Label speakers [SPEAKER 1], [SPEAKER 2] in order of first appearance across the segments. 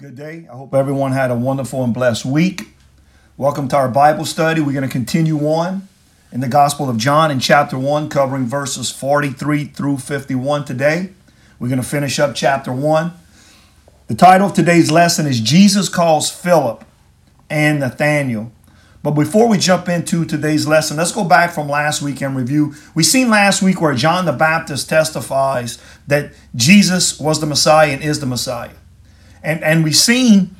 [SPEAKER 1] Good day. I hope everyone had a wonderful and blessed week. Welcome to our Bible study. We're going to continue on in the Gospel of John in chapter 1, covering verses 43 through 51 today. We're going to finish up chapter 1. The title of today's lesson is Jesus Calls Philip and Nathanael. But before we jump into today's lesson, let's go back from last week and review. We seen last week where John the Baptist testifies that Jesus was the Messiah and is the Messiah. And, and we've seen,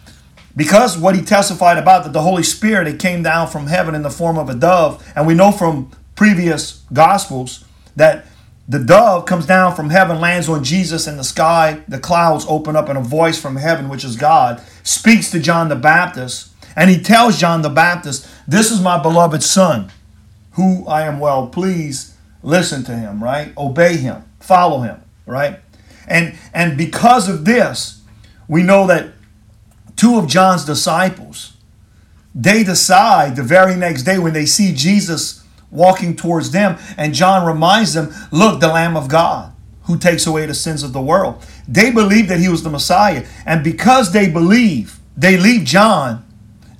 [SPEAKER 1] because what he testified about, that the Holy Spirit, it came down from heaven in the form of a dove. And we know from previous Gospels that the dove comes down from heaven, lands on Jesus in the sky. The clouds open up, and a voice from heaven, which is God, speaks to John the Baptist. And he tells John the Baptist, This is my beloved Son, who I am well pleased. Listen to him, right? Obey him, follow him, right? And, and because of this, we know that two of John's disciples, they decide the very next day when they see Jesus walking towards them, and John reminds them, Look, the Lamb of God who takes away the sins of the world. They believe that he was the Messiah. And because they believe, they leave John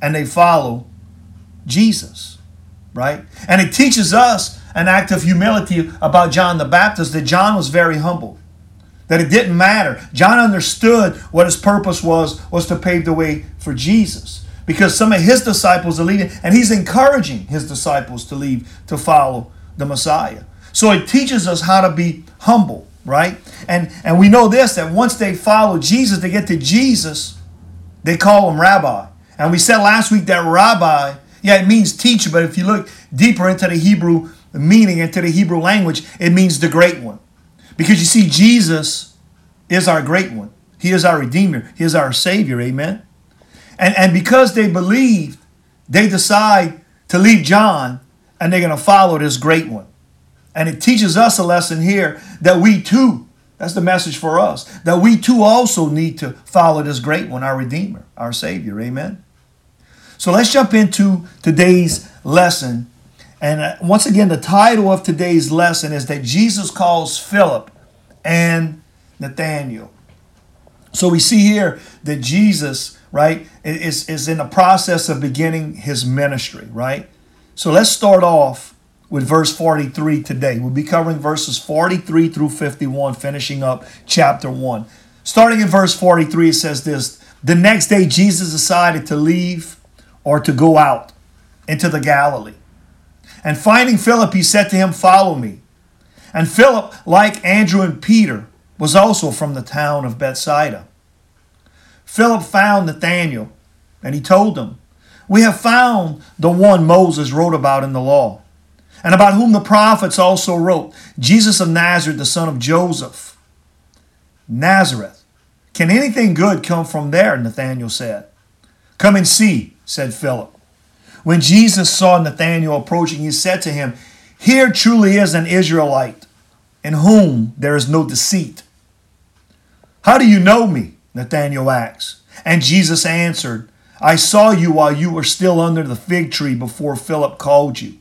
[SPEAKER 1] and they follow Jesus, right? And it teaches us an act of humility about John the Baptist that John was very humble that it didn't matter. John understood what his purpose was was to pave the way for Jesus because some of his disciples are leaving and he's encouraging his disciples to leave to follow the Messiah. So it teaches us how to be humble, right? And and we know this that once they follow Jesus, they get to Jesus, they call him rabbi. And we said last week that rabbi, yeah, it means teacher, but if you look deeper into the Hebrew meaning, into the Hebrew language, it means the great one. Because you see, Jesus is our great one. He is our Redeemer. He is our Savior. Amen. And, and because they believed, they decide to leave John and they're going to follow this great one. And it teaches us a lesson here that we too, that's the message for us, that we too also need to follow this great one, our Redeemer, our Savior. Amen. So let's jump into today's lesson and uh, once again, the title of today's lesson is that Jesus calls Philip and Nathaniel. So we see here that Jesus, right, is, is in the process of beginning his ministry, right? So let's start off with verse 43 today. We'll be covering verses 43 through 51, finishing up chapter 1. Starting in verse 43, it says this The next day, Jesus decided to leave or to go out into the Galilee. And finding Philip, he said to him, Follow me. And Philip, like Andrew and Peter, was also from the town of Bethsaida. Philip found Nathanael, and he told him, We have found the one Moses wrote about in the law, and about whom the prophets also wrote, Jesus of Nazareth, the son of Joseph. Nazareth. Can anything good come from there? Nathanael said. Come and see, said Philip. When Jesus saw Nathanael approaching, he said to him, Here truly is an Israelite in whom there is no deceit. How do you know me? Nathanael asked. And Jesus answered, I saw you while you were still under the fig tree before Philip called you.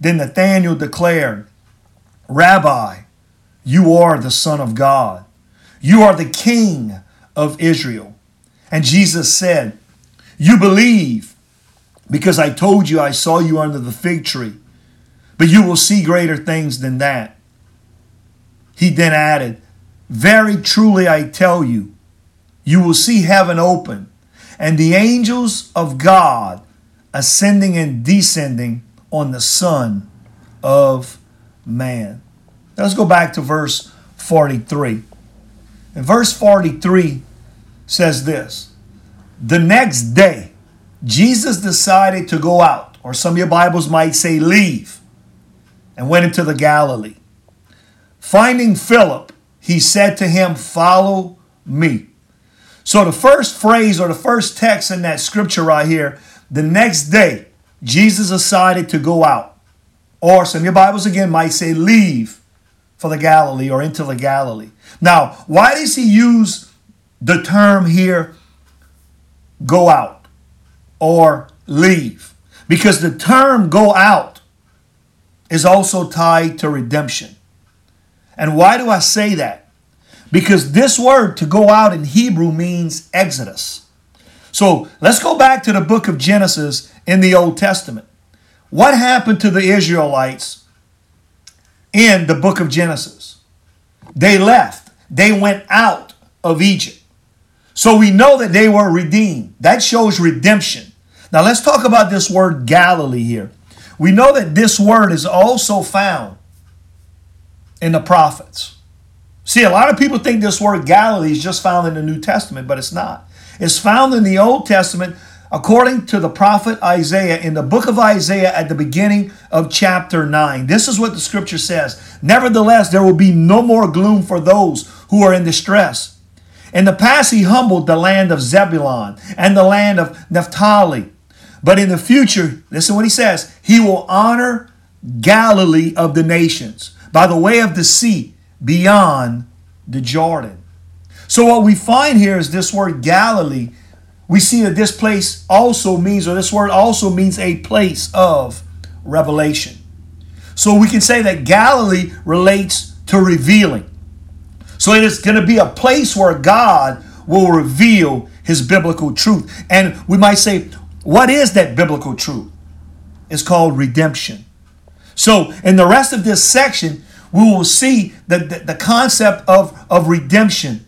[SPEAKER 1] Then Nathanael declared, Rabbi, you are the Son of God. You are the King of Israel. And Jesus said, You believe because I told you I saw you under the fig tree. But you will see greater things than that. He then added, Very truly I tell you, you will see heaven open and the angels of God ascending and descending on the Son of Man. Let's go back to verse 43. And verse 43 says this The next day, Jesus decided to go out, or some of your Bibles might say leave, and went into the Galilee. Finding Philip, he said to him, Follow me. So the first phrase or the first text in that scripture right here, the next day, Jesus decided to go out. Or some of your Bibles again might say leave for the Galilee or into the Galilee. Now, why does he use the term here, go out? Or leave. Because the term go out is also tied to redemption. And why do I say that? because this word to go out in Hebrew means exodus. So let's go back to the book of Genesis in the Old Testament. What happened to the Israelites in the book of Genesis? They left, they went out of Egypt. So we know that they were redeemed. That shows redemption. Now let's talk about this word Galilee here. We know that this word is also found in the prophets. See, a lot of people think this word Galilee is just found in the New Testament, but it's not. It's found in the Old Testament according to the prophet Isaiah in the book of Isaiah at the beginning of chapter 9. This is what the scripture says Nevertheless, there will be no more gloom for those who are in distress. In the past, he humbled the land of Zebulun and the land of Naphtali. But in the future, listen what he says He will honor Galilee of the nations by the way of the sea beyond the Jordan. So, what we find here is this word Galilee. We see that this place also means, or this word also means a place of revelation. So, we can say that Galilee relates to revealing. So it is going to be a place where God will reveal his biblical truth. And we might say, what is that biblical truth? It's called redemption. So in the rest of this section, we will see that the, the concept of, of redemption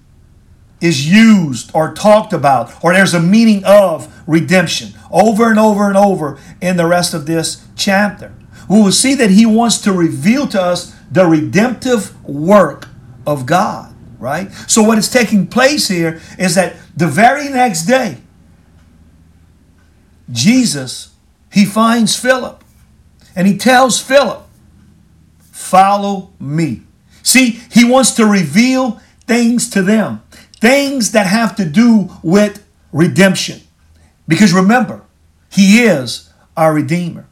[SPEAKER 1] is used or talked about, or there's a meaning of redemption over and over and over in the rest of this chapter. We will see that he wants to reveal to us the redemptive work of God, right? So, what is taking place here is that the very next day, Jesus, he finds Philip and he tells Philip, Follow me. See, he wants to reveal things to them, things that have to do with redemption. Because remember, he is our Redeemer.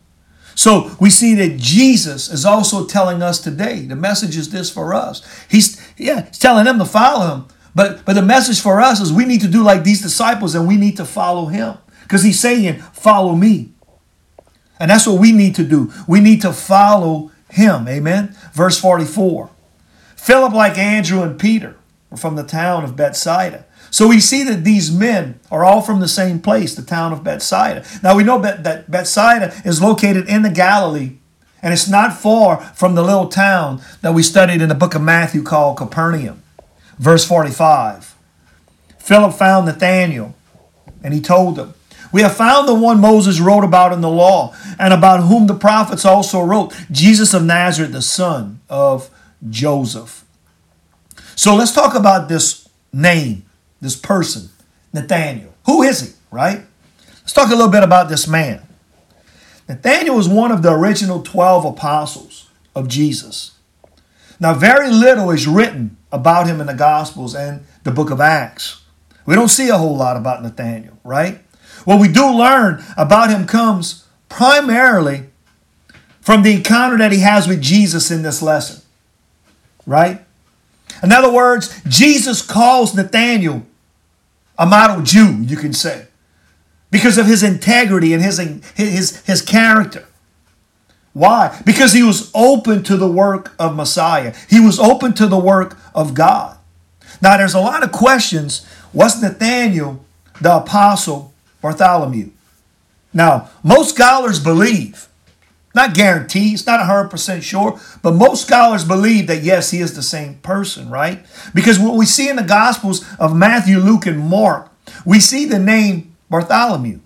[SPEAKER 1] So we see that Jesus is also telling us today. The message is this for us. He's yeah, he's telling them to follow him. But but the message for us is we need to do like these disciples and we need to follow him. Because he's saying, follow me. And that's what we need to do. We need to follow him. Amen. Verse 44. Philip, like Andrew and Peter, were from the town of Bethsaida. So we see that these men are all from the same place, the town of Bethsaida. Now we know that Bethsaida is located in the Galilee, and it's not far from the little town that we studied in the book of Matthew called Capernaum. Verse 45 Philip found Nathanael, and he told him, We have found the one Moses wrote about in the law, and about whom the prophets also wrote, Jesus of Nazareth, the son of Joseph. So let's talk about this name this person, Nathaniel. Who is he, right? Let's talk a little bit about this man. Nathaniel was one of the original 12 apostles of Jesus. Now, very little is written about him in the Gospels and the book of Acts. We don't see a whole lot about Nathaniel, right? What we do learn about him comes primarily from the encounter that he has with Jesus in this lesson, right? In other words, Jesus calls Nathaniel a model Jew, you can say, because of his integrity and his, his, his character. Why? Because he was open to the work of Messiah. He was open to the work of God. Now, there's a lot of questions. Was Nathaniel the apostle Bartholomew? Now, most scholars believe, not guarantee, it's not 100% sure, but most scholars believe that yes, he is the same person, right? Because what we see in the Gospels of Matthew, Luke, and Mark, we see the name Bartholomew.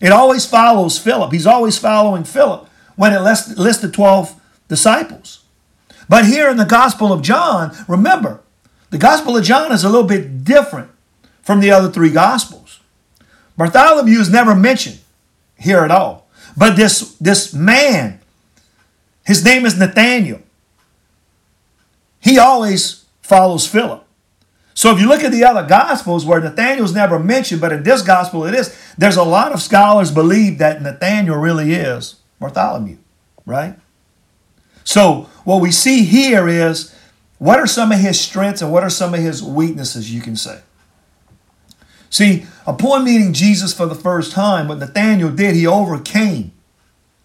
[SPEAKER 1] It always follows Philip. He's always following Philip when it lists, lists the 12 disciples. But here in the Gospel of John, remember, the Gospel of John is a little bit different from the other three Gospels. Bartholomew is never mentioned here at all. But this, this man, his name is Nathaniel. He always follows Philip. So if you look at the other gospels where Nathaniel's never mentioned, but in this gospel it is, there's a lot of scholars believe that Nathaniel really is Bartholomew, right? So what we see here is what are some of his strengths and what are some of his weaknesses, you can say. See, upon meeting Jesus for the first time, what Nathaniel did, he overcame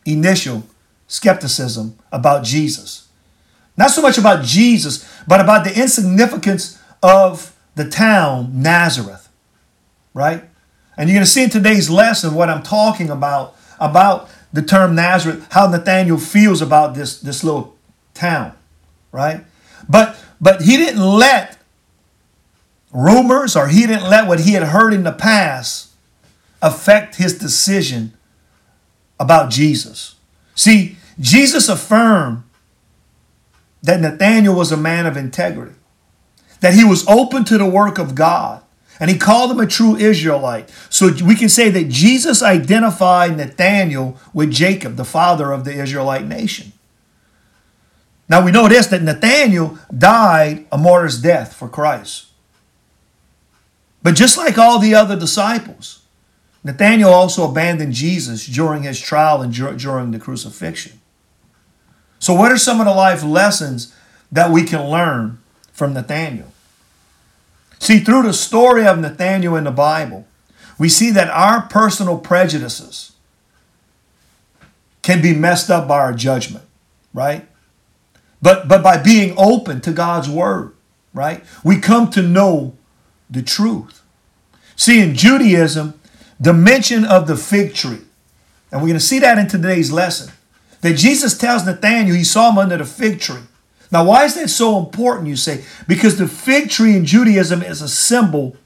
[SPEAKER 1] initial skepticism about Jesus. Not so much about Jesus, but about the insignificance of the town Nazareth, right? And you're going to see in today's lesson what I'm talking about, about the term Nazareth, how Nathaniel feels about this, this little town, right? But but he didn't let rumors or he didn't let what he had heard in the past affect his decision about Jesus. See, Jesus affirmed that Nathanael was a man of integrity, that he was open to the work of God, and he called him a true Israelite. So we can say that Jesus identified Nathanael with Jacob, the father of the Israelite nation. Now we know this that Nathanael died a martyr's death for Christ. But just like all the other disciples, Nathanael also abandoned Jesus during his trial and during the crucifixion. So, what are some of the life lessons that we can learn from Nathanael? See, through the story of Nathanael in the Bible, we see that our personal prejudices can be messed up by our judgment, right? But but by being open to God's word, right? We come to know the truth. See, in Judaism, the mention of the fig tree, and we're going to see that in today's lesson, that Jesus tells Nathanael he saw him under the fig tree. Now, why is that so important, you say? Because the fig tree in Judaism is a symbol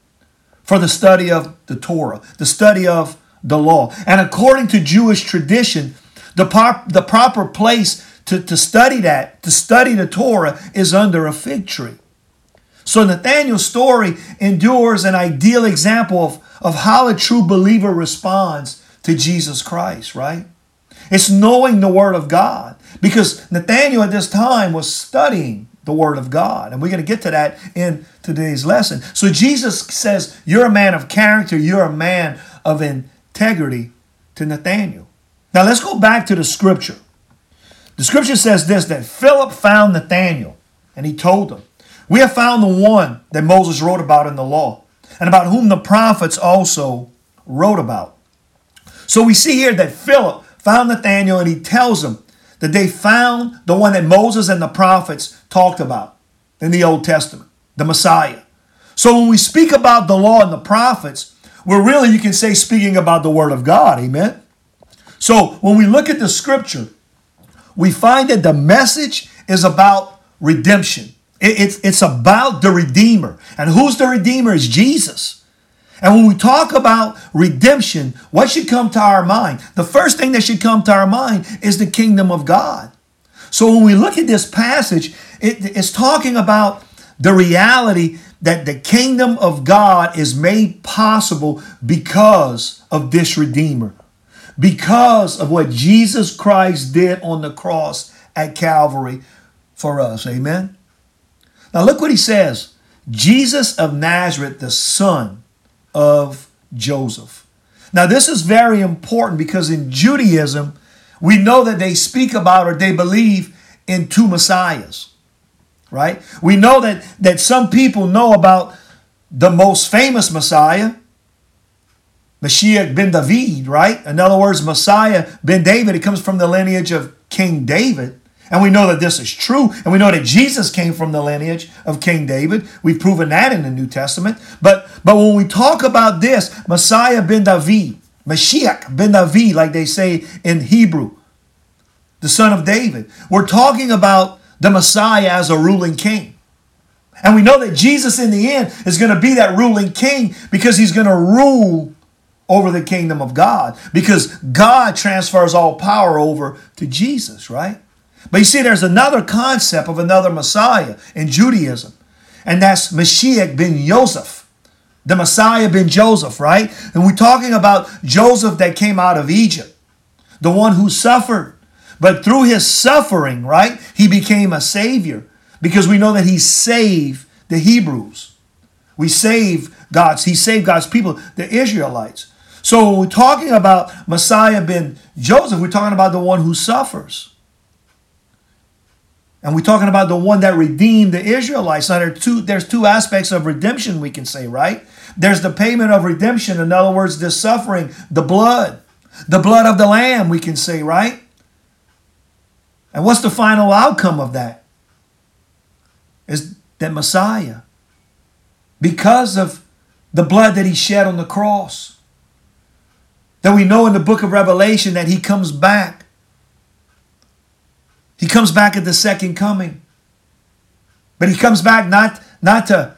[SPEAKER 1] for the study of the Torah, the study of the law. And according to Jewish tradition, the, the proper place to, to study that, to study the Torah, is under a fig tree. So Nathaniel's story endures an ideal example of, of how a true believer responds to Jesus Christ, right? It's knowing the Word of God. Because Nathaniel at this time was studying the Word of God. And we're going to get to that in today's lesson. So Jesus says, You're a man of character, you're a man of integrity to Nathaniel. Now let's go back to the scripture. The scripture says this that Philip found Nathanael and he told him, We have found the one that Moses wrote about in the law and about whom the prophets also wrote about. So we see here that Philip found Nathanael and he tells him that they found the one that Moses and the prophets talked about in the Old Testament, the Messiah. So when we speak about the law and the prophets, we're really, you can say, speaking about the Word of God. Amen. So when we look at the scripture, we find that the message is about redemption. It's, it's about the Redeemer. And who's the Redeemer? Is Jesus. And when we talk about redemption, what should come to our mind? The first thing that should come to our mind is the kingdom of God. So when we look at this passage, it, it's talking about the reality that the kingdom of God is made possible because of this Redeemer because of what Jesus Christ did on the cross at Calvary for us. Amen. Now look what he says Jesus of Nazareth, the son of Joseph. Now, this is very important because in Judaism, we know that they speak about or they believe in two messiahs, right? We know that, that some people know about the most famous Messiah, Mashiach ben David, right? In other words, Messiah ben David, it comes from the lineage of King David. And we know that this is true. And we know that Jesus came from the lineage of King David. We've proven that in the New Testament. But, but when we talk about this, Messiah ben David, Mashiach ben David, like they say in Hebrew, the son of David, we're talking about the Messiah as a ruling king. And we know that Jesus in the end is going to be that ruling king because he's going to rule over the kingdom of God because God transfers all power over to Jesus, right? But you see, there's another concept of another Messiah in Judaism, and that's Mashiach ben Joseph, the Messiah ben Joseph, right? And we're talking about Joseph that came out of Egypt, the one who suffered. But through his suffering, right, he became a savior because we know that he saved the Hebrews. We save God's, he saved God's people, the Israelites. So when we're talking about Messiah ben Joseph, we're talking about the one who suffers. And we're talking about the one that redeemed the Israelites. Now there are two, there's two aspects of redemption we can say, right? There's the payment of redemption. In other words, the suffering, the blood, the blood of the Lamb, we can say, right? And what's the final outcome of that? Is that Messiah because of the blood that he shed on the cross. That we know in the book of Revelation that he comes back. He comes back at the second coming. But he comes back not, not to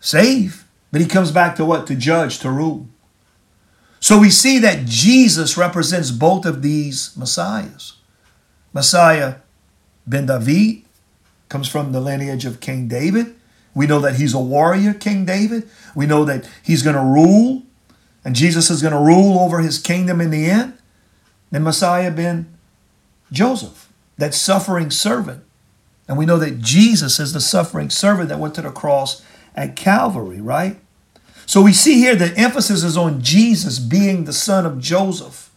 [SPEAKER 1] save, but he comes back to what? To judge, to rule. So we see that Jesus represents both of these Messiahs. Messiah ben David comes from the lineage of King David. We know that he's a warrior, King David. We know that he's going to rule, and Jesus is going to rule over his kingdom in the end. Then Messiah ben Joseph, that suffering servant. And we know that Jesus is the suffering servant that went to the cross at Calvary, right? So we see here the emphasis is on Jesus being the son of Joseph,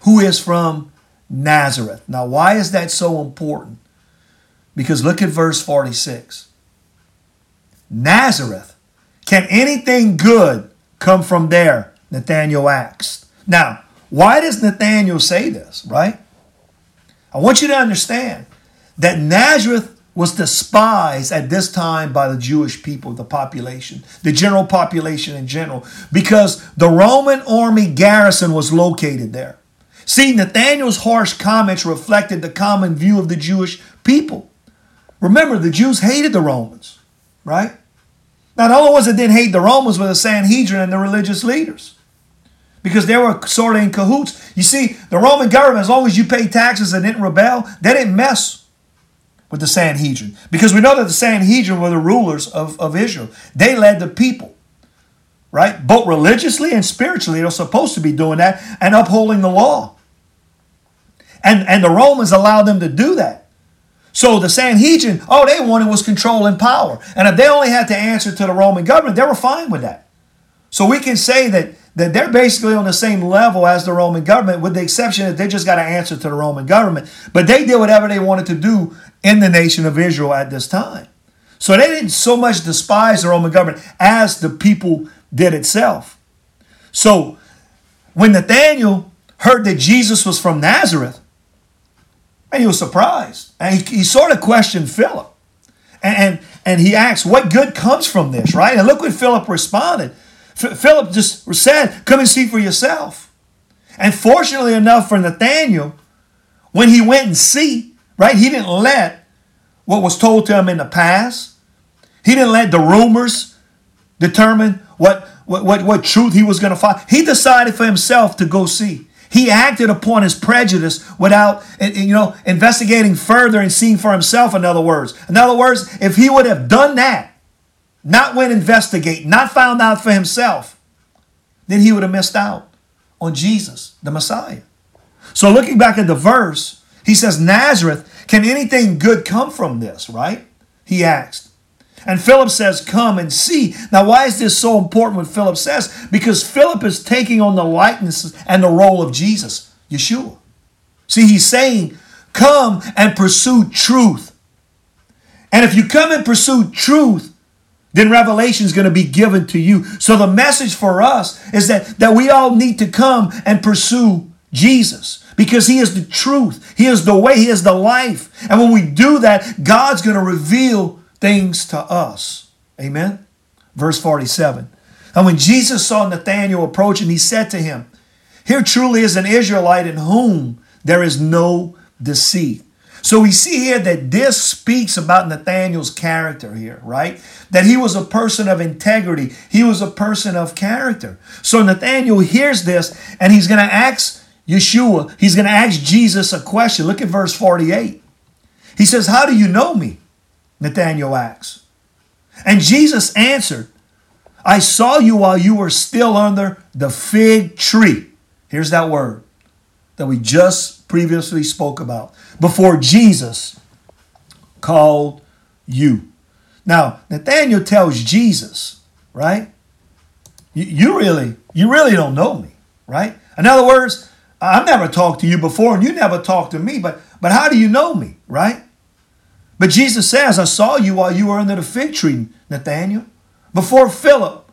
[SPEAKER 1] who is from Nazareth. Now, why is that so important? Because look at verse 46. Nazareth. Can anything good come from there? Nathanael asked. Now, why does Nathanael say this, right? I want you to understand that Nazareth was despised at this time by the Jewish people, the population, the general population in general, because the Roman army garrison was located there. See, Nathaniel's harsh comments reflected the common view of the Jewish people. Remember, the Jews hated the Romans, right? Now, the only ones that didn't hate the Romans were the Sanhedrin and the religious leaders because they were sort of in cahoots. You see, the Roman government, as long as you paid taxes and didn't rebel, they didn't mess with the Sanhedrin. Because we know that the Sanhedrin were the rulers of, of Israel. They led the people, right? Both religiously and spiritually, they're supposed to be doing that and upholding the law. And, and the Romans allowed them to do that. So the Sanhedrin, all they wanted was control and power. And if they only had to answer to the Roman government, they were fine with that. So we can say that that they're basically on the same level as the Roman government, with the exception that they just got to answer to the Roman government. But they did whatever they wanted to do in the nation of Israel at this time. So they didn't so much despise the Roman government as the people did itself. So when Nathaniel heard that Jesus was from Nazareth, and he was surprised. And he, he sort of questioned Philip. And, and, and he asked, What good comes from this, right? And look what Philip responded. Philip just said, Come and see for yourself. And fortunately enough for Nathaniel, when he went and see, right, he didn't let what was told to him in the past, he didn't let the rumors determine what, what, what, what truth he was going to find. He decided for himself to go see. He acted upon his prejudice without, eh, eh, you know, investigating further and seeing for himself, in other words. In other words, if he would have done that, not went investigate, not found out for himself, then he would have missed out on Jesus, the Messiah. So looking back at the verse, he says, Nazareth, can anything good come from this, right? He asked. And Philip says, Come and see. Now, why is this so important what Philip says? Because Philip is taking on the likeness and the role of Jesus, Yeshua. See, he's saying, Come and pursue truth. And if you come and pursue truth, then revelation is going to be given to you. So the message for us is that, that we all need to come and pursue Jesus because he is the truth. He is the way. He is the life. And when we do that, God's going to reveal things to us. Amen. Verse 47. And when Jesus saw Nathanael approaching, he said to him, Here truly is an Israelite in whom there is no deceit. So we see here that this speaks about Nathaniel's character here, right? That he was a person of integrity. He was a person of character. So Nathaniel hears this and he's going to ask Yeshua, he's going to ask Jesus a question. Look at verse 48. He says, How do you know me? Nathaniel asks. And Jesus answered, I saw you while you were still under the fig tree. Here's that word that we just previously spoke about before Jesus called you. Now, Nathaniel tells Jesus, right? You, really, you really don't know me, right? In other words, I've never talked to you before and you never talked to me, but but how do you know me, right? But Jesus says, I saw you while you were under the fig tree, Nathaniel, before Philip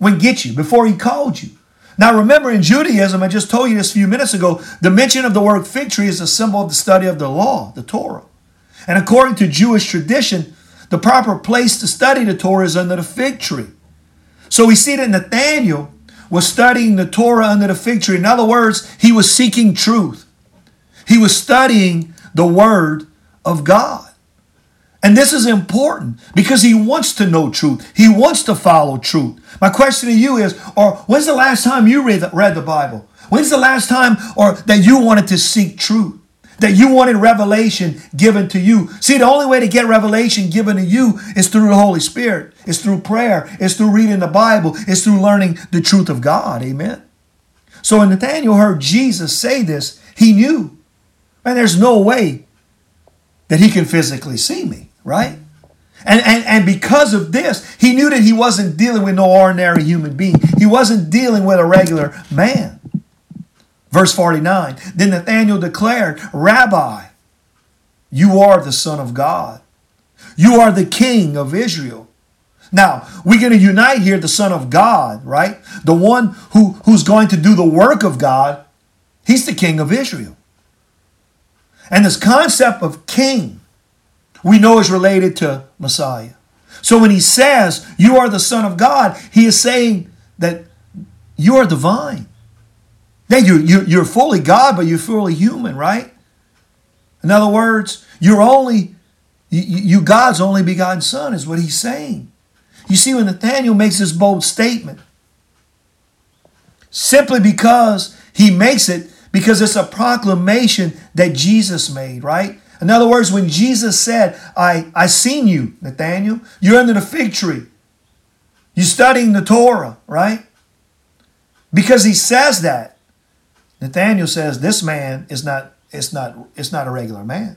[SPEAKER 1] went get you, before he called you. Now, remember in Judaism, I just told you this a few minutes ago, the mention of the word fig tree is a symbol of the study of the law, the Torah. And according to Jewish tradition, the proper place to study the Torah is under the fig tree. So we see that Nathaniel was studying the Torah under the fig tree. In other words, he was seeking truth. He was studying the Word of God. And this is important because he wants to know truth. He wants to follow truth. My question to you is, or when's the last time you read the, read the Bible? When's the last time or that you wanted to seek truth? That you wanted revelation given to you. See, the only way to get revelation given to you is through the Holy Spirit. It's through prayer. It's through reading the Bible. It's through learning the truth of God. Amen. So when Nathaniel heard Jesus say this, he knew, man, there's no way that he can physically see me, right? And, and, and because of this, he knew that he wasn't dealing with no ordinary human being. He wasn't dealing with a regular man. Verse 49 Then Nathanael declared, Rabbi, you are the Son of God. You are the King of Israel. Now, we're going to unite here the Son of God, right? The one who, who's going to do the work of God. He's the King of Israel. And this concept of king, we know is related to Messiah. So when he says, You are the Son of God, he is saying that you are divine. Then you, you, you're fully God, but you're fully human, right? In other words, you're only, you, you God's only begotten Son, is what he's saying. You see, when Nathaniel makes this bold statement, simply because he makes it, because it's a proclamation that Jesus made, right? In other words, when Jesus said, I, I seen you, Nathaniel, you're under the fig tree. You're studying the Torah, right? Because he says that. Nathaniel says this man is not it's not it's not a regular man.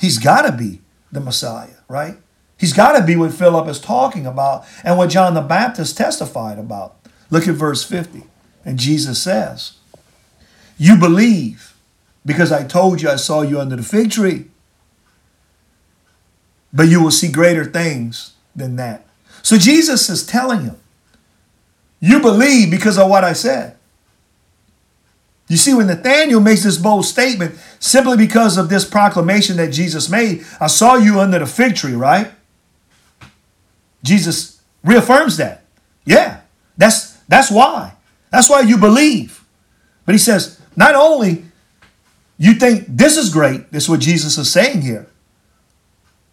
[SPEAKER 1] He's got to be the Messiah, right? He's got to be what Philip is talking about and what John the Baptist testified about. Look at verse 50. And Jesus says, You believe because I told you I saw you under the fig tree. But you will see greater things than that. So Jesus is telling him, You believe because of what I said. You see, when Nathaniel makes this bold statement, simply because of this proclamation that Jesus made, I saw you under the fig tree, right? Jesus reaffirms that. Yeah, that's that's why. That's why you believe. But he says, not only you think this is great, this is what Jesus is saying here,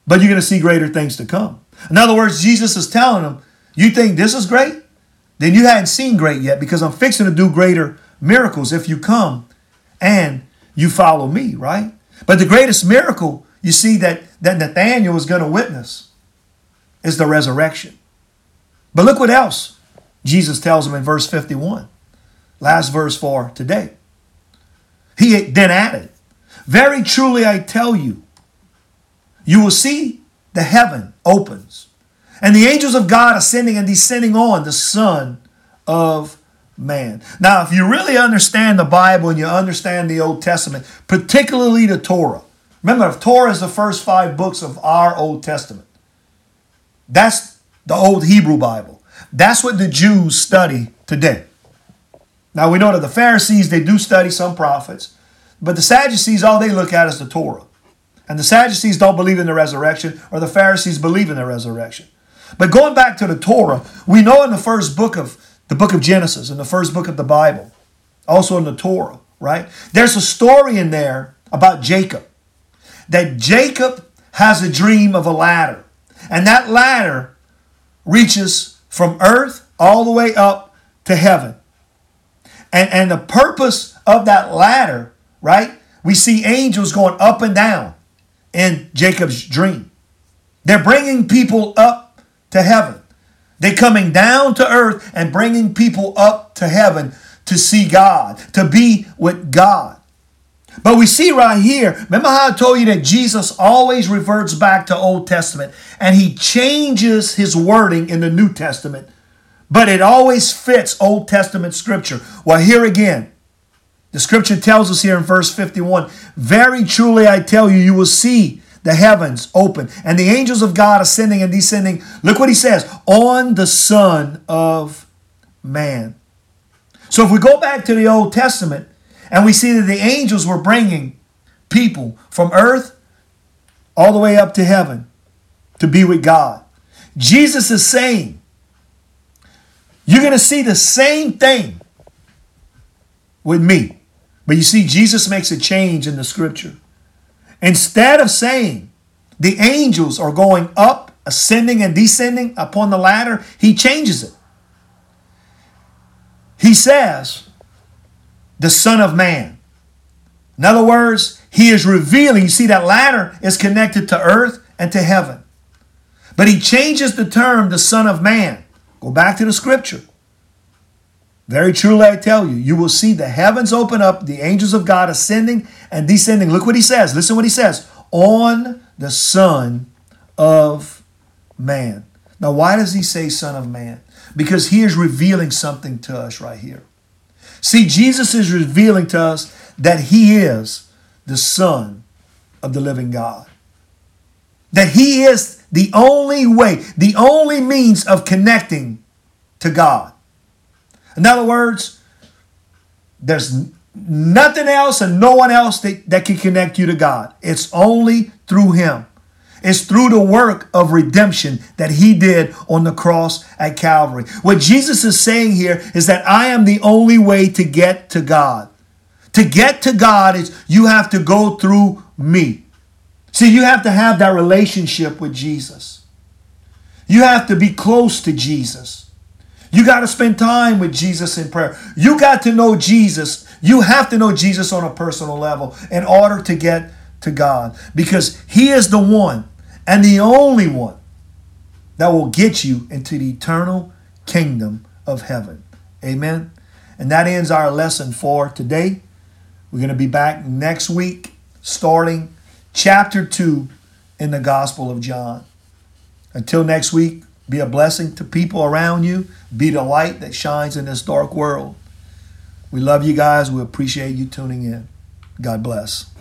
[SPEAKER 1] but you're going to see greater things to come. In other words, Jesus is telling them, you think this is great? Then you hadn't seen great yet because I'm fixing to do greater miracles if you come and you follow me, right? But the greatest miracle you see that, that Nathaniel is going to witness is the resurrection. But look what else Jesus tells him in verse 51, last verse for today. He then added, Very truly I tell you, you will see the heaven opens, and the angels of God ascending and descending on the Son of man. Now, if you really understand the Bible and you understand the Old Testament, particularly the Torah, remember, Torah is the first five books of our Old Testament. That's the old Hebrew Bible. That's what the Jews study today. Now we know that the Pharisees, they do study some prophets, but the Sadducees, all they look at is the Torah. And the Sadducees don't believe in the resurrection, or the Pharisees believe in the resurrection. But going back to the Torah, we know in the first book of the book of Genesis, in the first book of the Bible, also in the Torah, right? There's a story in there about Jacob. That Jacob has a dream of a ladder. And that ladder reaches from earth all the way up to heaven. And, and the purpose of that ladder, right? We see angels going up and down in Jacob's dream. They're bringing people up to heaven. They're coming down to earth and bringing people up to heaven to see God, to be with God. But we see right here, remember how I told you that Jesus always reverts back to Old Testament and he changes his wording in the New Testament, but it always fits Old Testament scripture. Well, here again, the scripture tells us here in verse 51 Very truly I tell you, you will see the heavens open and the angels of God ascending and descending. Look what he says on the Son of Man. So if we go back to the Old Testament, and we see that the angels were bringing people from earth all the way up to heaven. to be with God. Jesus is saying, you're going to see the same thing with me. But you see, Jesus makes a change in the scripture. Instead of saying the angels are going up, ascending, and descending upon the ladder, he changes it. He says, the Son of Man. In other words, he is revealing, you see, that ladder is connected to earth and to heaven. But he changes the term, the Son of Man. Go back to the scripture. Very truly, I tell you, you will see the heavens open up, the angels of God ascending and descending. Look what he says. Listen what he says on the Son of Man. Now, why does he say Son of Man? Because he is revealing something to us right here. See, Jesus is revealing to us that he is the Son of the living God. That he is the only way, the only means of connecting to God. In other words, there's nothing else and no one else that, that can connect you to God. It's only through Him. It's through the work of redemption that He did on the cross at Calvary. What Jesus is saying here is that I am the only way to get to God. To get to God is you have to go through me. See, you have to have that relationship with Jesus. You have to be close to Jesus. You got to spend time with Jesus in prayer. You got to know Jesus. You have to know Jesus on a personal level in order to get to God because He is the one and the only one that will get you into the eternal kingdom of heaven. Amen. And that ends our lesson for today. We're going to be back next week, starting chapter 2 in the Gospel of John. Until next week, be a blessing to people around you. Be the light that shines in this dark world. We love you guys. We appreciate you tuning in. God bless.